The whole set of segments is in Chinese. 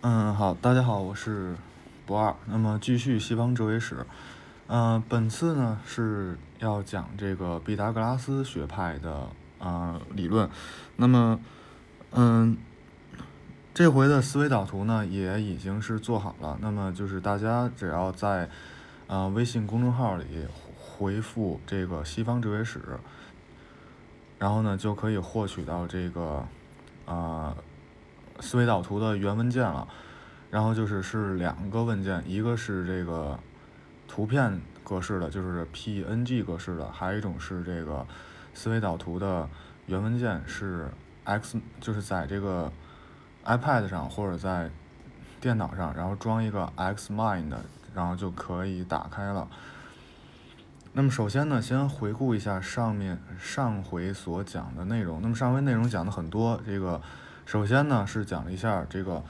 嗯，好，大家好，我是不二。那么继续西方哲学史，嗯，本次呢是要讲这个毕达哥拉斯学派的啊理论。那么，嗯，这回的思维导图呢也已经是做好了。那么就是大家只要在啊微信公众号里回复这个西方哲学史，然后呢就可以获取到这个啊。思维导图的原文件了，然后就是是两个文件，一个是这个图片格式的，就是 PNG 格式的，还有一种是这个思维导图的原文件是 X，就是在这个 iPad 上或者在电脑上，然后装一个 Xmind，然后就可以打开了。那么首先呢，先回顾一下上面上回所讲的内容。那么上回内容讲的很多，这个。首先呢，是讲了一下这个，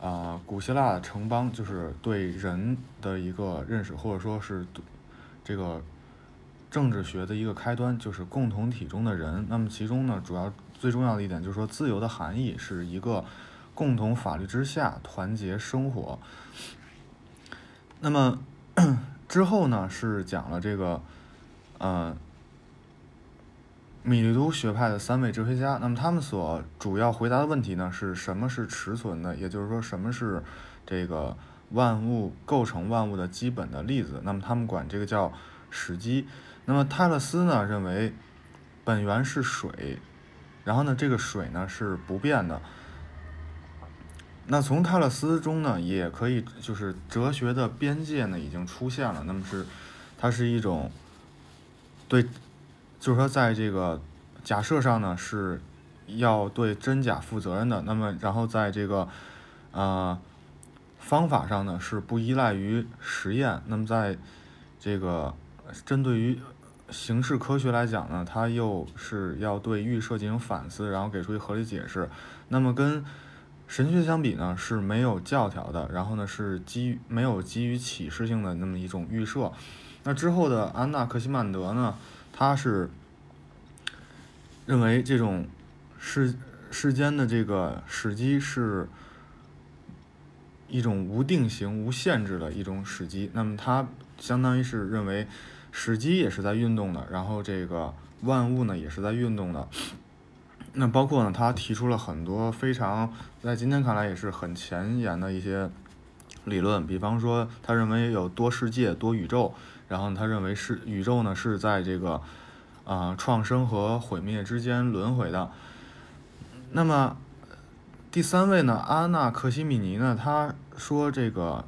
啊，古希腊城邦就是对人的一个认识，或者说是这个政治学的一个开端，就是共同体中的人。那么其中呢，主要最重要的一点就是说，自由的含义是一个共同法律之下团结生活。那么 之后呢，是讲了这个，呃。米利都学派的三位哲学家，那么他们所主要回答的问题呢，是什么是持存的？也就是说，什么是这个万物构成万物的基本的例子？那么他们管这个叫始基。那么泰勒斯呢，认为本源是水，然后呢，这个水呢是不变的。那从泰勒斯中呢，也可以就是哲学的边界呢已经出现了。那么是它是一种对。就是说，在这个假设上呢，是要对真假负责任的。那么，然后在这个呃方法上呢，是不依赖于实验。那么，在这个针对于形式科学来讲呢，它又是要对预设进行反思，然后给出一合理解释。那么，跟神学相比呢，是没有教条的。然后呢，是基于没有基于启示性的那么一种预设。那之后的安娜克西曼德呢？他是认为这种世世间的这个史机是一种无定型、无限制的一种史机。那么，他相当于是认为史机也是在运动的，然后这个万物呢也是在运动的。那包括呢，他提出了很多非常在今天看来也是很前沿的一些理论，比方说，他认为有多世界、多宇宙。然后他认为是宇宙呢是在这个啊创生和毁灭之间轮回的。那么第三位呢，阿纳克西米尼呢，他说这个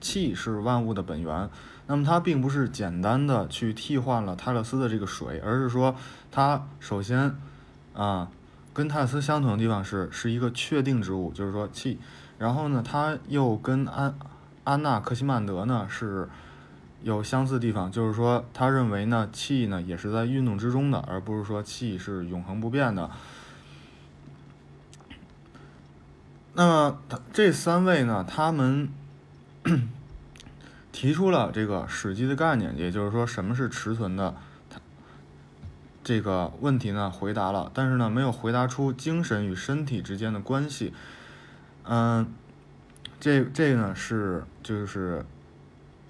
气是万物的本源。那么他并不是简单的去替换了泰勒斯的这个水，而是说他首先啊跟泰勒斯相同的地方是是一个确定之物，就是说气。然后呢，他又跟安安娜克西曼德呢是。有相似地方，就是说，他认为呢，气呢也是在运动之中的，而不是说气是永恒不变的。那么，这三位呢，他们 提出了这个史记的概念，也就是说，什么是持存的？这个问题呢，回答了，但是呢，没有回答出精神与身体之间的关系。嗯，这这个呢是就是。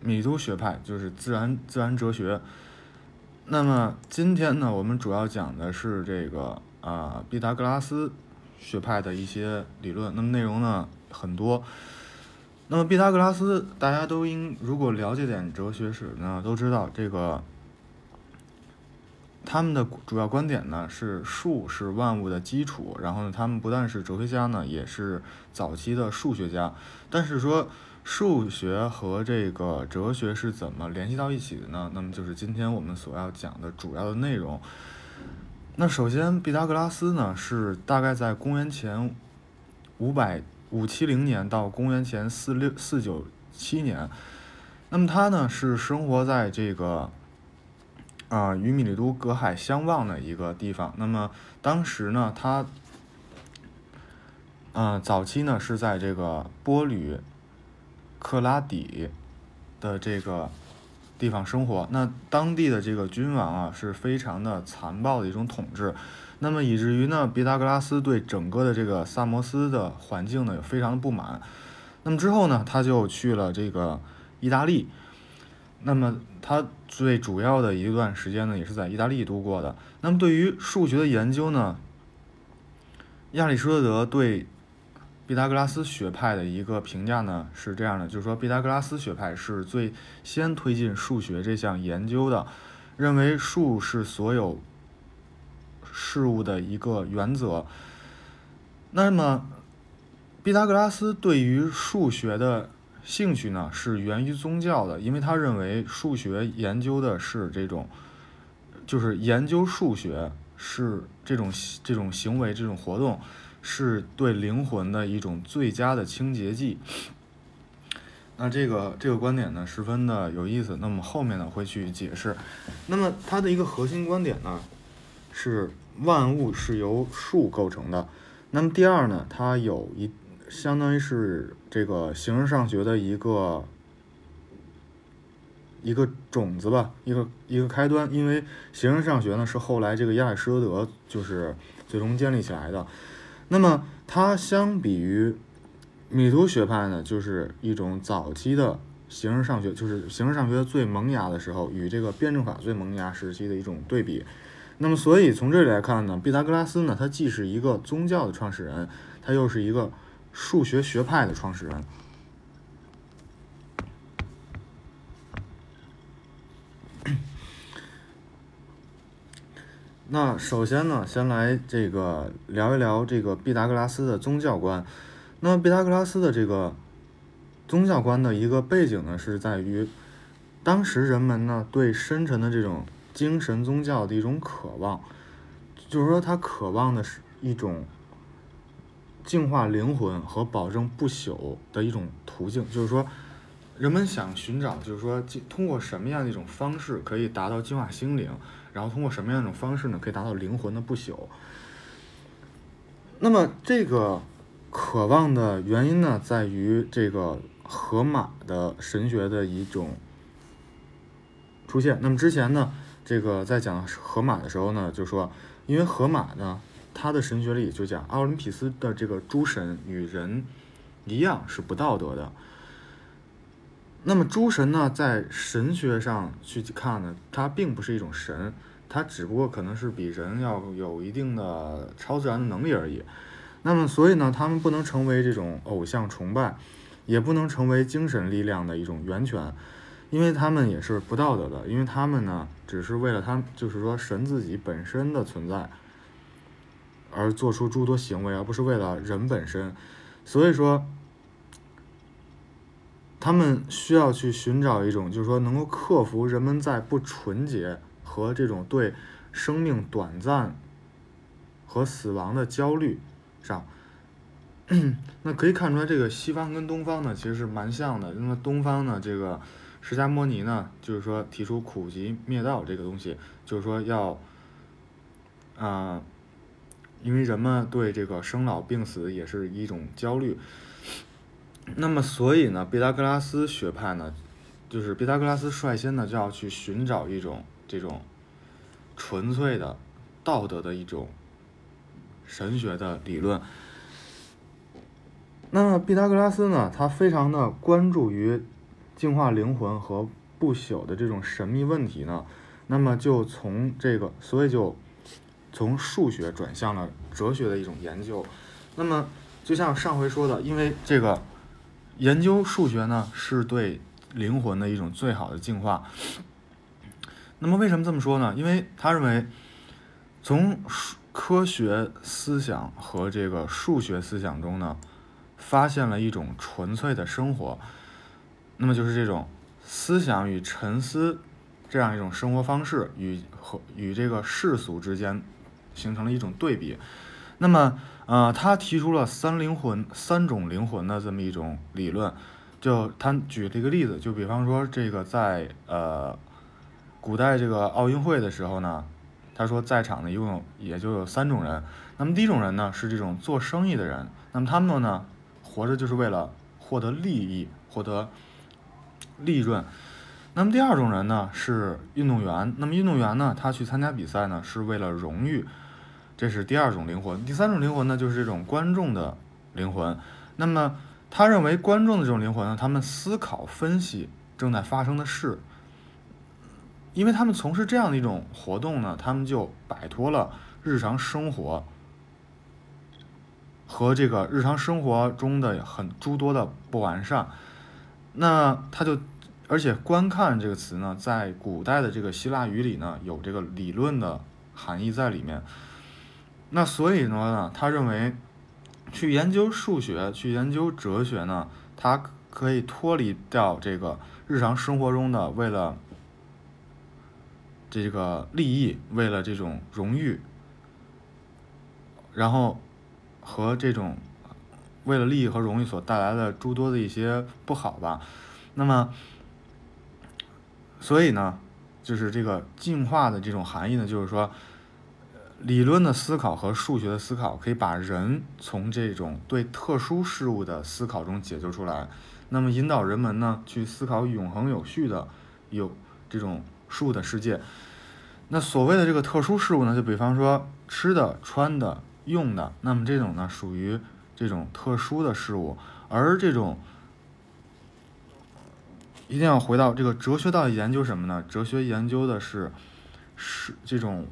米都学派就是自然自然哲学。那么今天呢，我们主要讲的是这个啊毕达哥拉斯学派的一些理论。那么内容呢很多。那么毕达哥拉斯大家都应如果了解点哲学史呢，都知道这个他们的主要观点呢是数是万物的基础。然后呢，他们不但是哲学家呢，也是早期的数学家。但是说。数学和这个哲学是怎么联系到一起的呢？那么就是今天我们所要讲的主要的内容。那首先，毕达哥拉斯呢是大概在公元前五百五七零年到公元前四六四九七年。那么他呢是生活在这个啊与米利都隔海相望的一个地方。那么当时呢他啊早期呢是在这个波吕。克拉底的这个地方生活。那当地的这个君王啊，是非常的残暴的一种统治。那么以至于呢，毕达哥拉斯对整个的这个萨摩斯的环境呢，也非常的不满。那么之后呢，他就去了这个意大利。那么他最主要的一段时间呢，也是在意大利度过的。那么对于数学的研究呢，亚里士多德对毕达哥拉斯学派的一个评价呢是这样的，就是说毕达哥拉斯学派是最先推进数学这项研究的，认为数是所有事物的一个原则。那么毕达哥拉斯对于数学的。兴趣呢是源于宗教的，因为他认为数学研究的是这种，就是研究数学是这种这种行为这种活动，是对灵魂的一种最佳的清洁剂。那这个这个观点呢十分的有意思，那么后面呢会去解释。那么它的一个核心观点呢是万物是由数构成的。那么第二呢，它有一。相当于是这个形式上学的一个一个种子吧，一个一个开端。因为形式上学呢是后来这个亚里士多德就是最终建立起来的。那么它相比于米图学派呢，就是一种早期的形式上学，就是形式上学最萌芽的时候，与这个辩证法最萌芽时期的一种对比。那么所以从这里来看呢，毕达哥拉斯呢，他既是一个宗教的创始人，他又是一个。数学学派的创始人。那首先呢，先来这个聊一聊这个毕达哥拉斯的宗教观。那毕达哥拉斯的这个宗教观的一个背景呢，是在于当时人们呢对深沉的这种精神宗教的一种渴望，就是说他渴望的是一种。净化灵魂和保证不朽的一种途径，就是说，人们想寻找，就是说，通过什么样的一种方式可以达到净化心灵，然后通过什么样一种方式呢，可以达到灵魂的不朽。那么，这个渴望的原因呢，在于这个荷马的神学的一种出现。那么之前呢，这个在讲荷马的时候呢，就说，因为荷马呢。他的神学里就讲，奥林匹斯的这个诸神与人一样是不道德的。那么诸神呢，在神学上去看呢，它并不是一种神，它只不过可能是比人要有一定的超自然的能力而已。那么所以呢，他们不能成为这种偶像崇拜，也不能成为精神力量的一种源泉，因为他们也是不道德的，因为他们呢，只是为了他，就是说神自己本身的存在。而做出诸多行为，而不是为了人本身，所以说，他们需要去寻找一种，就是说能够克服人们在不纯洁和这种对生命短暂和死亡的焦虑上。那可以看出来，这个西方跟东方呢，其实是蛮像的。那么东方呢，这个释迦摩尼呢，就是说提出苦集灭道这个东西，就是说要，啊。因为人们对这个生老病死也是一种焦虑，那么所以呢，毕达哥拉斯学派呢，就是毕达哥拉斯率先呢就要去寻找一种这种纯粹的道德的一种神学的理论。那么毕达哥拉斯呢，他非常的关注于净化灵魂和不朽的这种神秘问题呢，那么就从这个，所以就。从数学转向了哲学的一种研究，那么就像上回说的，因为这个研究数学呢，是对灵魂的一种最好的净化。那么为什么这么说呢？因为他认为，从科学思想和这个数学思想中呢，发现了一种纯粹的生活，那么就是这种思想与沉思这样一种生活方式与和与这个世俗之间。形成了一种对比，那么，呃，他提出了三灵魂、三种灵魂的这么一种理论，就他举了一个例子，就比方说这个在呃古代这个奥运会的时候呢，他说在场的一共有也就有三种人，那么第一种人呢是这种做生意的人，那么他们呢活着就是为了获得利益、获得利润。那么第二种人呢是运动员。那么运动员呢，他去参加比赛呢是为了荣誉，这是第二种灵魂。第三种灵魂呢就是这种观众的灵魂。那么他认为观众的这种灵魂呢，他们思考分析正在发生的事，因为他们从事这样的一种活动呢，他们就摆脱了日常生活。和这个日常生活中的很诸多的不完善，那他就，而且观看这个词呢，在古代的这个希腊语里呢，有这个理论的含义在里面。那所以呢，他认为去研究数学、去研究哲学呢，它可以脱离掉这个日常生活中的为了这个利益、为了这种荣誉，然后。和这种为了利益和荣誉所带来的诸多的一些不好吧，那么，所以呢，就是这个进化的这种含义呢，就是说，理论的思考和数学的思考可以把人从这种对特殊事物的思考中解救出来，那么引导人们呢去思考永恒有序的有这种数的世界。那所谓的这个特殊事物呢，就比方说吃的、穿的。用的，那么这种呢属于这种特殊的事物，而这种一定要回到这个哲学到底研究什么呢？哲学研究的是是这种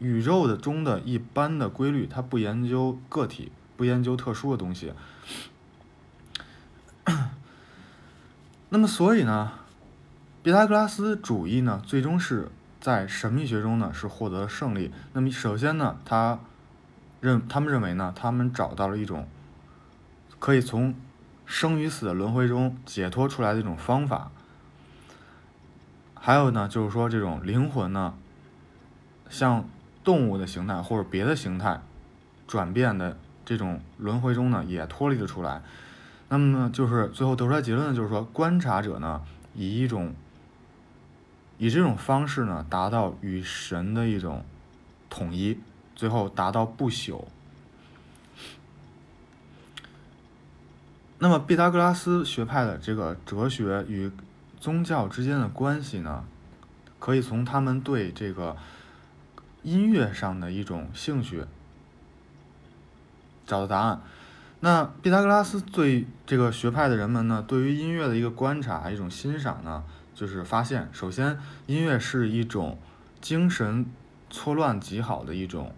宇宙的中的一般的规律，它不研究个体，不研究特殊的东西。那么所以呢，毕达哥拉斯主义呢，最终是在神秘学中呢是获得了胜利。那么首先呢，他。认他们认为呢，他们找到了一种可以从生与死的轮回中解脱出来的一种方法。还有呢，就是说这种灵魂呢，像动物的形态或者别的形态转变的这种轮回中呢，也脱离了出来。那么呢，就是最后得出来结论呢，就是说观察者呢，以一种以这种方式呢，达到与神的一种统一。最后达到不朽。那么毕达哥拉斯学派的这个哲学与宗教之间的关系呢，可以从他们对这个音乐上的一种兴趣找到答案。那毕达哥拉斯对这个学派的人们呢，对于音乐的一个观察、一种欣赏呢，就是发现，首先音乐是一种精神错乱极好的一种。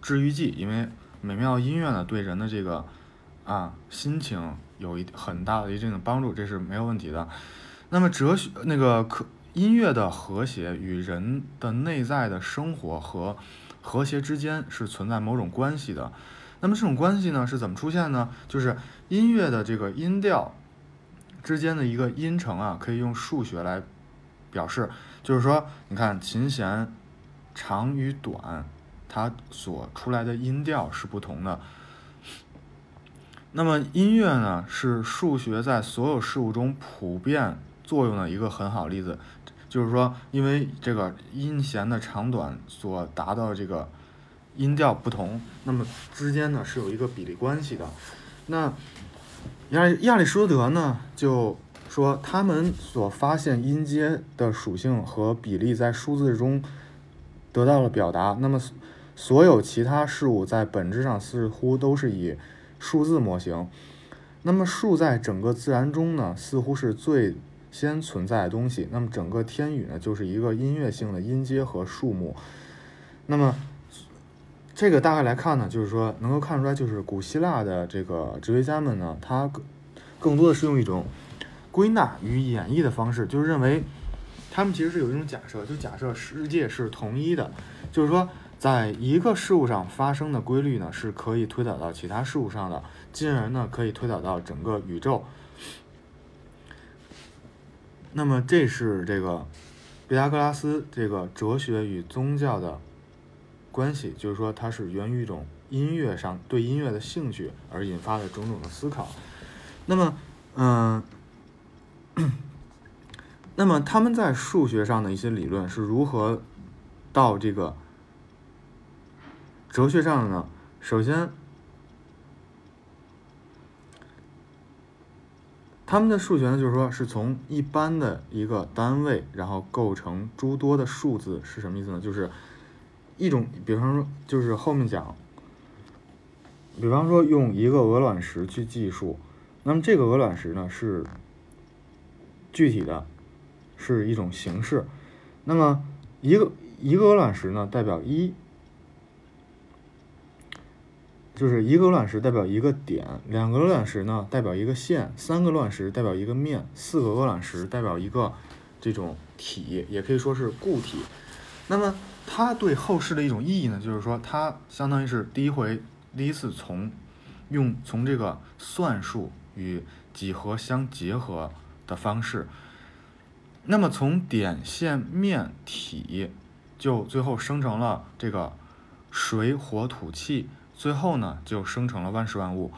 治愈剂，因为美妙音乐呢，对人的这个啊心情有一很大的一定的帮助，这是没有问题的。那么哲学那个可音乐的和谐与人的内在的生活和和谐之间是存在某种关系的。那么这种关系呢是怎么出现呢？就是音乐的这个音调之间的一个音程啊，可以用数学来表示，就是说，你看琴弦长与短。它所出来的音调是不同的。那么音乐呢，是数学在所有事物中普遍作用的一个很好例子。就是说，因为这个音弦的长短所达到这个音调不同，那么之间呢是有一个比例关系的。那亚亚里士多德呢就说，他们所发现音阶的属性和比例在数字中得到了表达。那么所有其他事物在本质上似乎都是以数字模型。那么数在整个自然中呢，似乎是最先存在的东西。那么整个天宇呢，就是一个音乐性的音阶和数目。那么这个大概来看呢，就是说能够看出来，就是古希腊的这个哲学家们呢，他更多的是用一种归纳与演绎的方式，就是认为他们其实是有一种假设，就假设世界是统一的，就是说。在一个事物上发生的规律呢，是可以推导到其他事物上的，进而呢可以推导到整个宇宙。那么这是这个毕达哥拉斯这个哲学与宗教的关系，就是说它是源于一种音乐上对音乐的兴趣而引发的种种的思考。那么，嗯，那么他们在数学上的一些理论是如何到这个？哲学上的呢，首先，他们的数学呢，就是说是从一般的一个单位，然后构成诸多的数字，是什么意思呢？就是一种，比方说，就是后面讲，比方说用一个鹅卵石去计数，那么这个鹅卵石呢是具体的，是一种形式，那么一个一个鹅卵石呢代表一。就是一个鹅卵石代表一个点，两个鹅卵石呢代表一个线，三个卵石代表一个面，四个鹅卵石代表一个这种体，也可以说是固体。那么它对后世的一种意义呢，就是说它相当于是第一回第一次从用从这个算术与几何相结合的方式，那么从点、线、面、体就最后生成了这个水、火、土、气。最后呢，就生成了万事万物。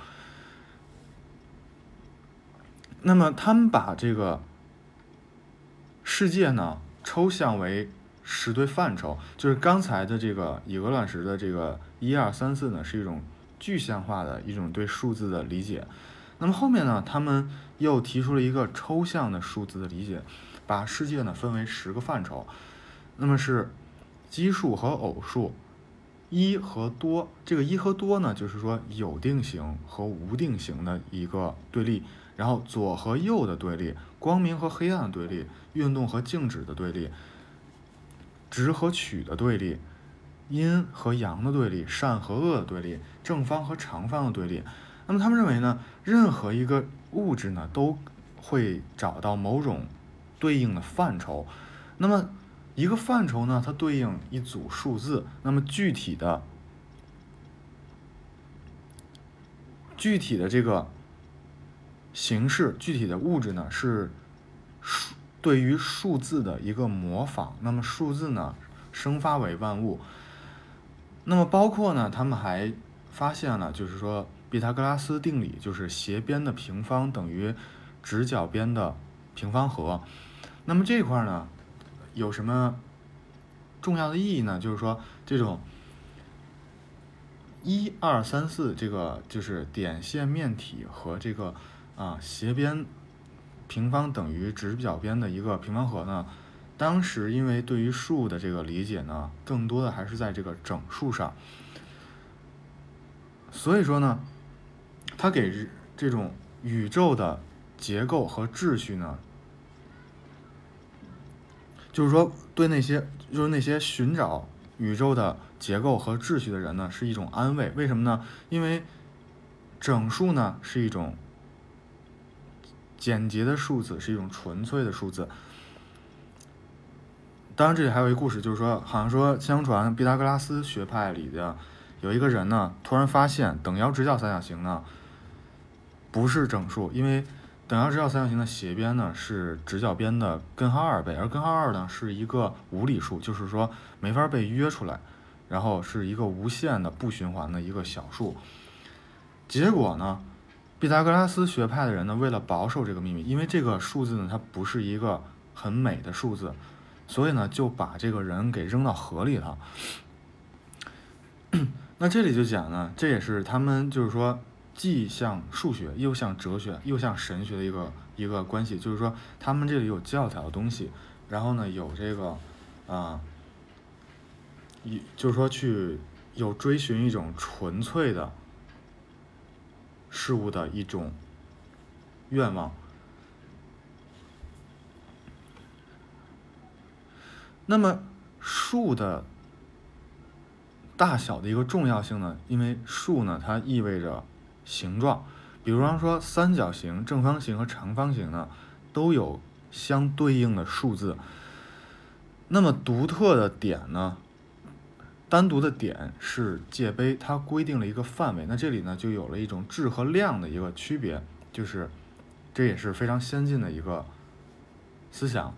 那么他们把这个世界呢抽象为十对范畴，就是刚才的这个以鹅卵石的这个一二三四呢，是一种具象化的一种对数字的理解。那么后面呢，他们又提出了一个抽象的数字的理解，把世界呢分为十个范畴，那么是奇数和偶数。一和多，这个一和多呢，就是说有定型和无定型的一个对立，然后左和右的对立，光明和黑暗的对立，运动和静止的对立，直和曲的对立，阴和阳的对立，善和恶的对立，正方和长方的对立。那么他们认为呢，任何一个物质呢，都会找到某种对应的范畴。那么一个范畴呢，它对应一组数字。那么具体的、具体的这个形式、具体的物质呢，是数对于数字的一个模仿。那么数字呢，生发为万物。那么包括呢，他们还发现了，就是说毕达哥拉斯定理，就是斜边的平方等于直角边的平方和。那么这块呢？有什么重要的意义呢？就是说，这种一二三四这个就是点线面体和这个啊斜边平方等于直角边的一个平方和呢，当时因为对于数的这个理解呢，更多的还是在这个整数上，所以说呢，它给这种宇宙的结构和秩序呢。就是说，对那些就是那些寻找宇宙的结构和秩序的人呢，是一种安慰。为什么呢？因为整数呢是一种简洁的数字，是一种纯粹的数字。当然，这里还有一个故事，就是说，好像说，相传毕达哥拉斯学派里的有一个人呢，突然发现等腰直角三角形呢不是整数，因为。等腰直角三角形的斜边呢是直角边的根号二倍，而根号二呢是一个无理数，就是说没法被约出来，然后是一个无限的不循环的一个小数。结果呢，毕达哥拉斯学派的人呢为了保守这个秘密，因为这个数字呢它不是一个很美的数字，所以呢就把这个人给扔到河里了。那这里就讲呢，这也是他们就是说。既像数学，又像哲学，又像神学的一个一个关系，就是说他们这里有教条的东西，然后呢有这个，啊，一就是说去有追寻一种纯粹的事物的一种愿望。那么数的大小的一个重要性呢？因为数呢，它意味着。形状，比方说三角形、正方形和长方形呢，都有相对应的数字。那么独特的点呢，单独的点是界碑，它规定了一个范围。那这里呢，就有了一种质和量的一个区别，就是这也是非常先进的一个思想。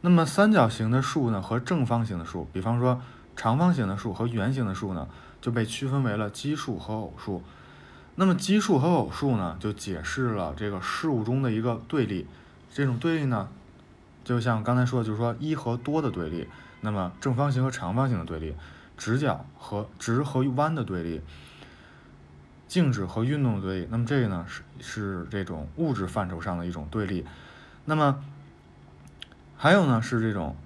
那么三角形的数呢，和正方形的数，比方说长方形的数和圆形的数呢，就被区分为了奇数和偶数。那么奇数和偶数呢，就解释了这个事物中的一个对立。这种对立呢，就像刚才说的，就是说一和多的对立。那么正方形和长方形的对立，直角和直和弯的对立，静止和运动的对立。那么这个呢是是这种物质范畴上的一种对立。那么还有呢是这种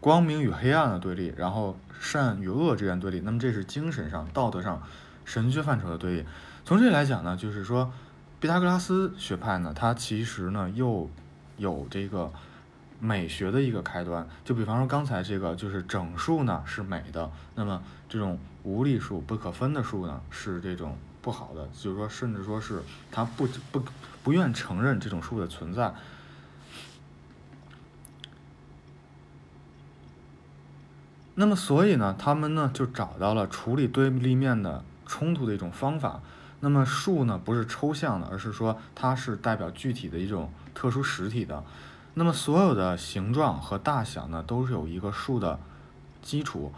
光明与黑暗的对立，然后善与恶之间对立。那么这是精神上、道德上、神学范畴的对立。从这里来讲呢，就是说毕达哥拉斯学派呢，它其实呢又有这个。美学的一个开端，就比方说刚才这个，就是整数呢是美的，那么这种无理数、不可分的数呢是这种不好的，就是说甚至说是他不不不愿承认这种数的存在。那么所以呢，他们呢就找到了处理对立面的冲突的一种方法。那么数呢不是抽象的，而是说它是代表具体的一种特殊实体的。那么所有的形状和大小呢，都是有一个数的基础。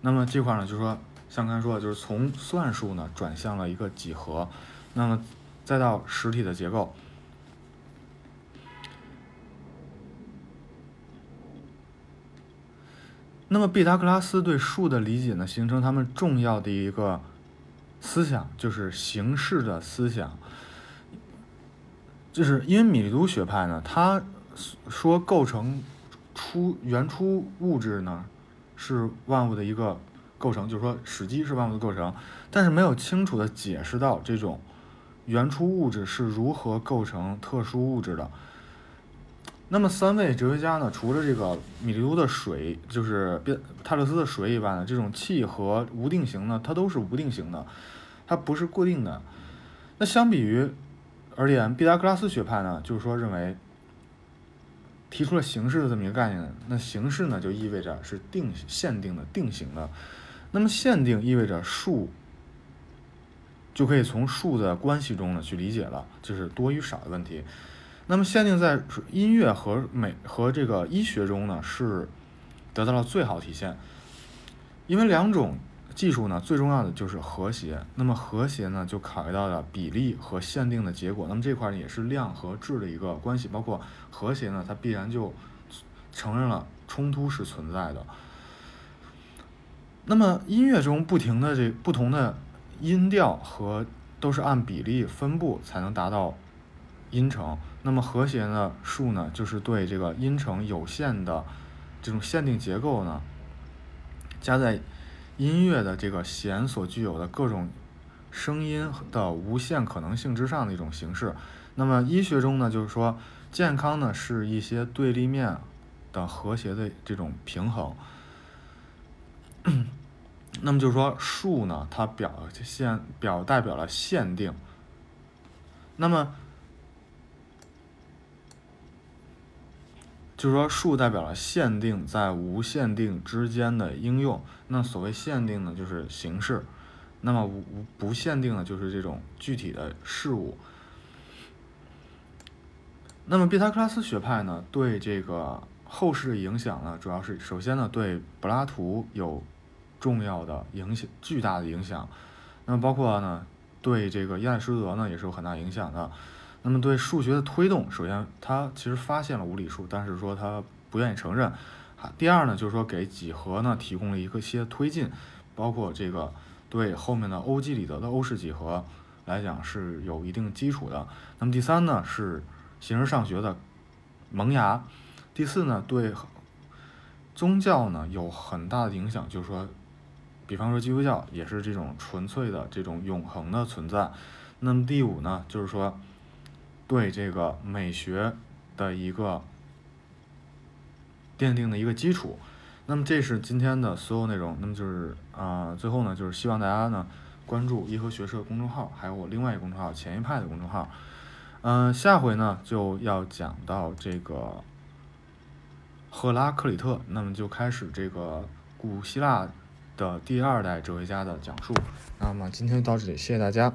那么这块呢，就是说，像刚才说的，就是从算术呢转向了一个几何，那么再到实体的结构。那么毕达哥拉斯对数的理解呢，形成他们重要的一个思想，就是形式的思想。就是因为米利都学派呢，它说构成出原初物质呢，是万物的一个构成，就是说史基是万物的构成，但是没有清楚的解释到这种原初物质是如何构成特殊物质的。那么三位哲学家呢，除了这个米利都的水，就是变泰勒斯的水以外呢，这种气和无定型呢，它都是无定型的，它不是固定的。那相比于而言，毕达哥拉斯学派呢，就是说认为。提出了形式的这么一个概念，那形式呢就意味着是定限定的定型的，那么限定意味着数就可以从数的关系中呢去理解了，就是多与少的问题。那么限定在音乐和美和这个医学中呢是得到了最好体现，因为两种。技术呢，最重要的就是和谐。那么和谐呢，就考虑到了比例和限定的结果。那么这块也是量和质的一个关系。包括和谐呢，它必然就承认了冲突是存在的。那么音乐中不停的这不同的音调和都是按比例分布才能达到音程。那么和谐的数呢，就是对这个音程有限的这种限定结构呢，加在。音乐的这个弦所具有的各种声音的无限可能性之上的一种形式。那么医学中呢，就是说健康呢是一些对立面的和谐的这种平衡。那么就是说数呢，它表现表代表了限定。那么就是说，数代表了限定在无限定之间的应用。那所谓限定呢，就是形式；那么无无不限定呢，就是这种具体的事物。那么毕达哥拉斯学派呢，对这个后世的影响呢，主要是首先呢，对柏拉图有重要的影响，巨大的影响。那么包括呢，对这个亚里士多德呢，也是有很大影响的。那么对数学的推动，首先他其实发现了无理数，但是说他不愿意承认。第二呢，就是说给几何呢提供了一个些推进，包括这个对后面的欧几里得的欧式几何来讲是有一定基础的。那么第三呢是形而上学的萌芽。第四呢对宗教呢有很大的影响，就是说，比方说基督教也是这种纯粹的这种永恒的存在。那么第五呢就是说。对这个美学的一个奠定的一个基础，那么这是今天的所有内容。那么就是啊，最后呢，就是希望大家呢关注颐和学社公众号，还有我另外一个公众号前一派的公众号。嗯，下回呢就要讲到这个赫拉克里特，那么就开始这个古希腊的第二代哲学家的讲述。那么今天到这里，谢谢大家。